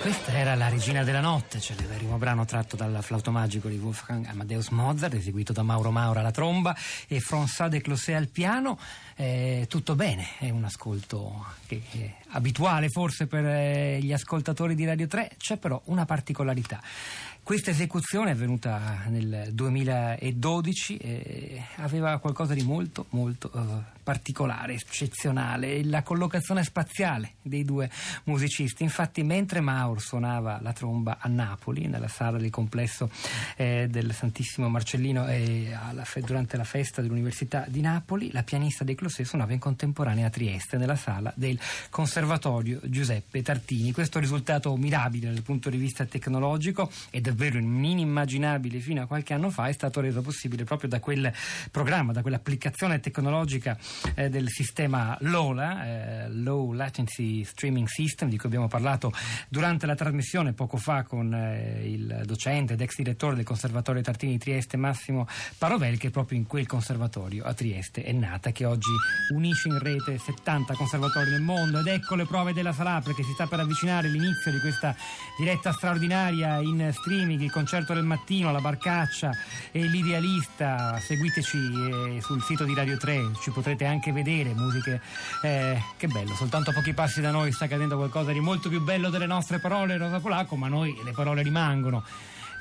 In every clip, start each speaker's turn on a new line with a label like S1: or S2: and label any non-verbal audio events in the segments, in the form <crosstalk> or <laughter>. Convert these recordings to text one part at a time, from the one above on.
S1: Questa era la Regina della Notte, celeberrimo brano tratto dal flauto magico di Wolfgang Amadeus Mozart, eseguito da Mauro Maura alla tromba e François de Closet al piano. Eh, tutto bene, è un ascolto che è abituale forse per eh, gli ascoltatori di Radio 3, c'è però una particolarità. Questa esecuzione è avvenuta nel 2012 e aveva qualcosa di molto molto eh, particolare, eccezionale, la collocazione spaziale dei due musicisti. Infatti mentre Maur suonava la tromba a Napoli, nella sala del complesso eh, del Santissimo Marcellino eh, alla, durante la festa dell'Università di Napoli, la pianista dei Closè suonava in contemporanea a Trieste, nella sala del Conservatorio Giuseppe Tartini. Questo risultato mirabile dal punto di vista tecnologico ed davvero inimmaginabile fino a qualche anno fa è stato reso possibile proprio da quel programma, da quell'applicazione tecnologica eh, del sistema LOLA, eh, Low Latency Streaming System, di cui abbiamo parlato durante la trasmissione poco fa con eh, il docente ed ex direttore del Conservatorio Tartini di Trieste Massimo Parovel, che proprio in quel conservatorio a Trieste è nata, che oggi unisce in rete 70 conservatori nel mondo. Ed ecco le prove della Salà perché si sta per avvicinare l'inizio di questa diretta straordinaria in streaming, il concerto del mattino, la barcaccia e l'idealista, seguiteci eh, sul sito di Radio 3, ci potrete anche vedere musiche, eh, che bello, soltanto a pochi passi da noi sta accadendo qualcosa di molto più bello delle nostre parole Rosa Polacco, ma noi le parole rimangono.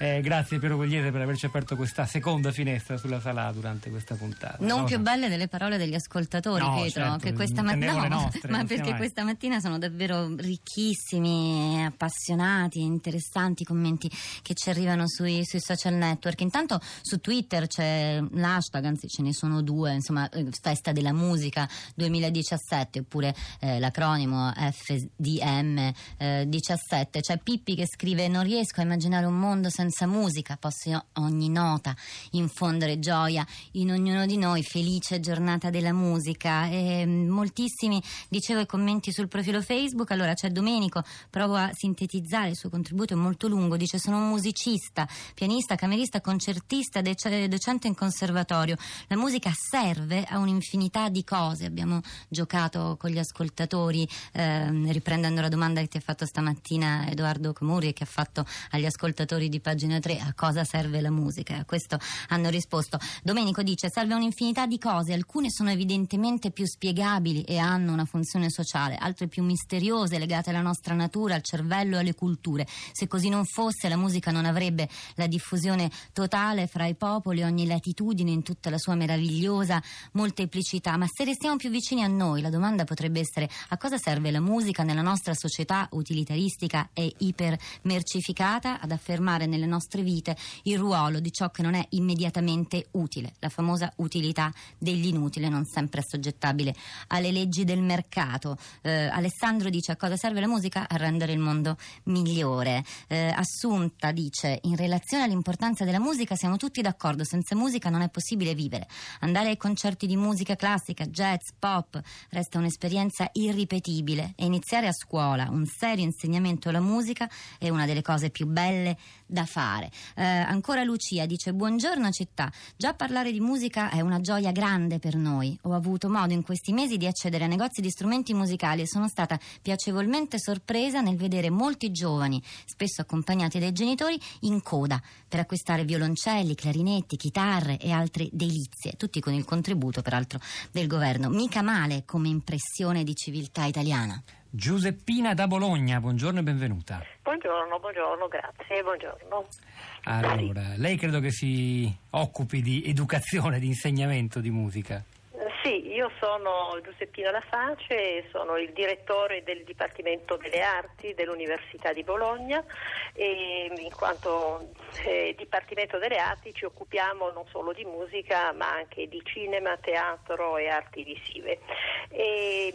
S1: Eh, grazie Piero Gugliese per averci aperto questa seconda finestra sulla sala durante questa puntata.
S2: Non no, più belle delle parole degli ascoltatori,
S1: no,
S2: Pietro,
S1: certo,
S2: che questa mattina, no, <laughs> ma perché
S1: mai.
S2: questa mattina sono davvero ricchissimi, appassionati, interessanti i commenti che ci arrivano sui, sui, social network. Intanto su Twitter c'è l'hashtag, anzi ce ne sono due, insomma, eh, Festa della Musica 2017, oppure eh, l'acronimo FDM eh, 17. C'è Pippi che scrive: Non riesco a immaginare un mondo senza musica, posso ogni nota infondere gioia in ognuno di noi. Felice giornata della musica. E moltissimi, dicevo, i commenti sul profilo Facebook. Allora c'è Domenico, provo a sintetizzare il suo contributo, è molto lungo. Dice: Sono un musicista, pianista, camerista, concertista, docente in conservatorio. La musica serve a un'infinità di cose. Abbiamo giocato con gli ascoltatori, eh, riprendendo la domanda che ti ha fatto stamattina Edoardo Comuri e che ha fatto agli ascoltatori di pagina 3 a cosa serve la musica. A questo hanno risposto. Domenico dice: serve un'infinità di cose, alcune sono evidentemente più spiegabili e hanno una funzione sociale, altre più misteriose, legate alla nostra natura, al cervello e alle culture. Se così non fosse, la musica non avrebbe la diffusione totale fra i popoli, ogni latitudine in tutta la sua meravigliosa molteplicità. Ma se restiamo più vicini a noi, la domanda potrebbe essere: a cosa serve la musica nella nostra società utilitaristica e ipermercificata ad affermare nelle nostre vite il ruolo di ciò che non è immediatamente utile, la famosa utilità degli inutili, non sempre assoggettabile alle leggi del mercato. Eh, Alessandro dice a cosa serve la musica? A rendere il mondo migliore. Eh, Assunta dice in relazione all'importanza della musica siamo tutti d'accordo, senza musica non è possibile vivere. Andare ai concerti di musica classica, jazz, pop resta un'esperienza irripetibile e iniziare a scuola un serio insegnamento alla musica è una delle cose più belle da fare fare. Eh, ancora Lucia dice buongiorno città, già parlare di musica è una gioia grande per noi. Ho avuto modo in questi mesi di accedere a negozi di strumenti musicali e sono stata piacevolmente sorpresa nel vedere molti giovani, spesso accompagnati dai genitori, in coda per acquistare violoncelli, clarinetti, chitarre e altre delizie, tutti con il contributo peraltro del governo. Mica male come impressione di civiltà italiana.
S1: Giuseppina da Bologna, buongiorno e benvenuta.
S3: Buongiorno, buongiorno, grazie, buongiorno.
S1: Allora, lei credo che si occupi di educazione, di insegnamento di musica.
S3: Sì, io sono Giuseppina Laface, sono il direttore del Dipartimento delle Arti dell'Università di Bologna e in quanto eh, Dipartimento delle Arti ci occupiamo non solo di musica ma anche di cinema, teatro e arti visive. E,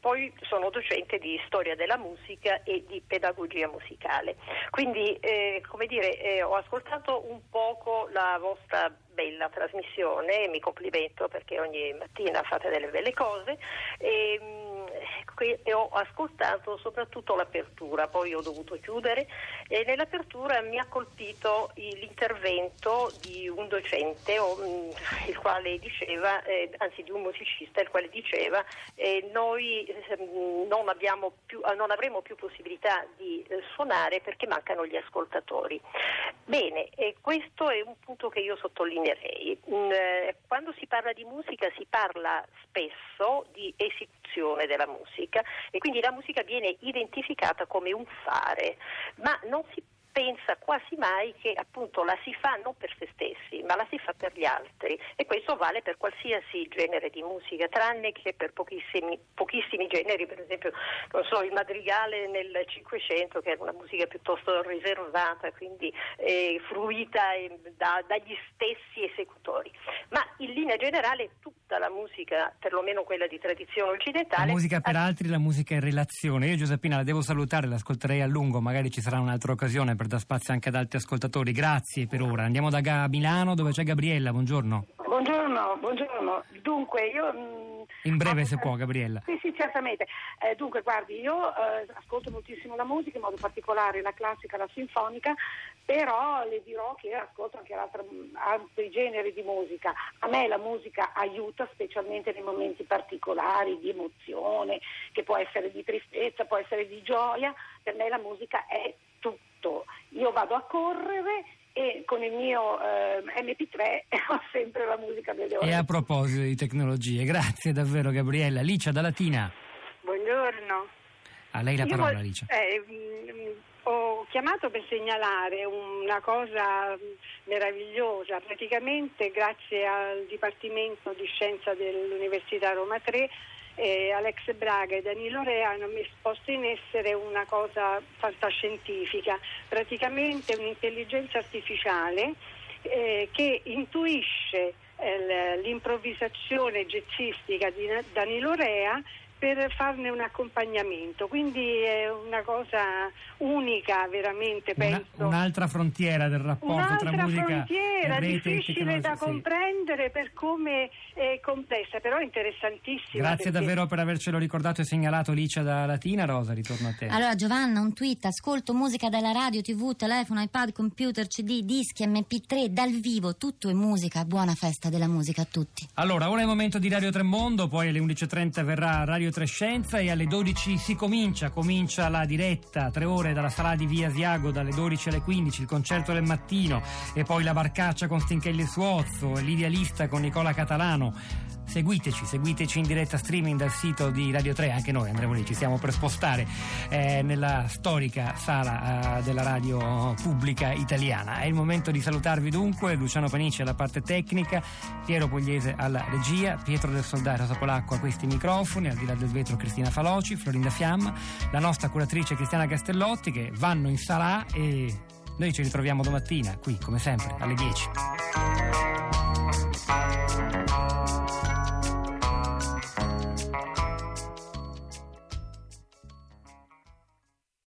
S3: poi sono docente di storia della musica e di pedagogia musicale. Quindi, eh, come dire, eh, ho ascoltato un poco la vostra bella trasmissione, mi complimento perché ogni mattina fate delle belle cose. E, mm, e ho ascoltato soprattutto l'apertura, poi ho dovuto chiudere e nell'apertura mi ha colpito l'intervento di un docente mm, il quale diceva, eh, anzi di un musicista il quale diceva eh, noi eh, non, più, non, avremo più possibilità di eh, suonare perché mancano gli ascoltatori. Bene, questo è un punto che io sottolineerei. Mm, eh, quando si parla di musica si parla spesso di esecuzione della musica e quindi la musica viene identificata come un fare, ma non si pensa quasi mai che appunto la si fa non per se stessi, ma la si fa per gli altri e questo vale per qualsiasi genere di musica, tranne che per pochissimi, pochissimi generi, per esempio so, il madrigale nel Cinquecento che era una musica piuttosto riservata, quindi eh, fruita eh, da, dagli stessi esecutori. Ma in linea generale tutta la musica, perlomeno quella di tradizione occidentale...
S1: La musica per altri, la musica in relazione. Io Giuseppina la devo salutare, l'ascolterei a lungo, magari ci sarà un'altra occasione per dar spazio anche ad altri ascoltatori. Grazie per ora. Andiamo da Milano dove c'è Gabriella. Buongiorno.
S4: Buongiorno, buongiorno. Dunque, io. Mm,
S1: In breve, se può, Gabriella.
S4: Sì, sì, certamente. Eh, dunque, guardi, io eh, ascolto moltissimo la musica, in modo particolare la classica, la sinfonica, però le dirò che ascolto anche altri generi di musica. A me la musica aiuta, specialmente nei momenti particolari di emozione, che può essere di tristezza, può essere di gioia. Per me la musica è tutto. Io vado a correre e con il mio eh, MP3 <laughs> ho sempre la musica delle ore.
S1: E a proposito di tecnologie, grazie davvero Gabriella. Licia da Latina.
S5: Buongiorno.
S1: A lei la Io parola, Licia.
S5: Eh, mm, ho chiamato per segnalare una cosa meravigliosa. Praticamente grazie al Dipartimento di Scienza dell'Università Roma 3 eh, Alex Braga e Danilo Re hanno posto in essere una cosa fantascientifica, praticamente un'intelligenza artificiale eh, che intuisce eh, l'improvvisazione jazzistica di Danilo Rea per farne un accompagnamento, quindi è una cosa unica veramente, penso.
S1: Una, un'altra frontiera del rapporto
S5: un'altra
S1: tra musica e rete
S5: difficile da comprendere per come è complessa, però interessantissima.
S1: Grazie
S5: perché...
S1: davvero per avercelo ricordato e segnalato Licia da Latina. Rosa, ritorno a te.
S2: Allora Giovanna, un tweet, ascolto musica dalla radio, tv, telefono, iPad, computer, CD, dischi, mp3, dal vivo, tutto è musica, buona festa della musica a tutti.
S1: Allora, ora è il momento di Radio Tremondo, poi alle 11.30 verrà Radio Trescenza e alle 12 si comincia, comincia la diretta, tre ore dalla sala di Via Asiago dalle 12 alle 15, il concerto del mattino e poi la barcaccia con Stinchelli Suozzo, l'idealista con Nicola Catalano. Seguiteci, seguiteci in diretta streaming dal sito di Radio 3, anche noi andremo lì, ci stiamo per spostare eh, nella storica sala eh, della radio pubblica italiana. È il momento di salutarvi dunque, Luciano Panici alla parte tecnica, Piero Pugliese alla regia, Pietro del Soldato Polacco a questi microfoni, al di là del vetro Cristina Faloci, Florinda Fiamma, la nostra curatrice Cristiana Castellotti che vanno in sala e noi ci ritroviamo domattina qui, come sempre, alle 10.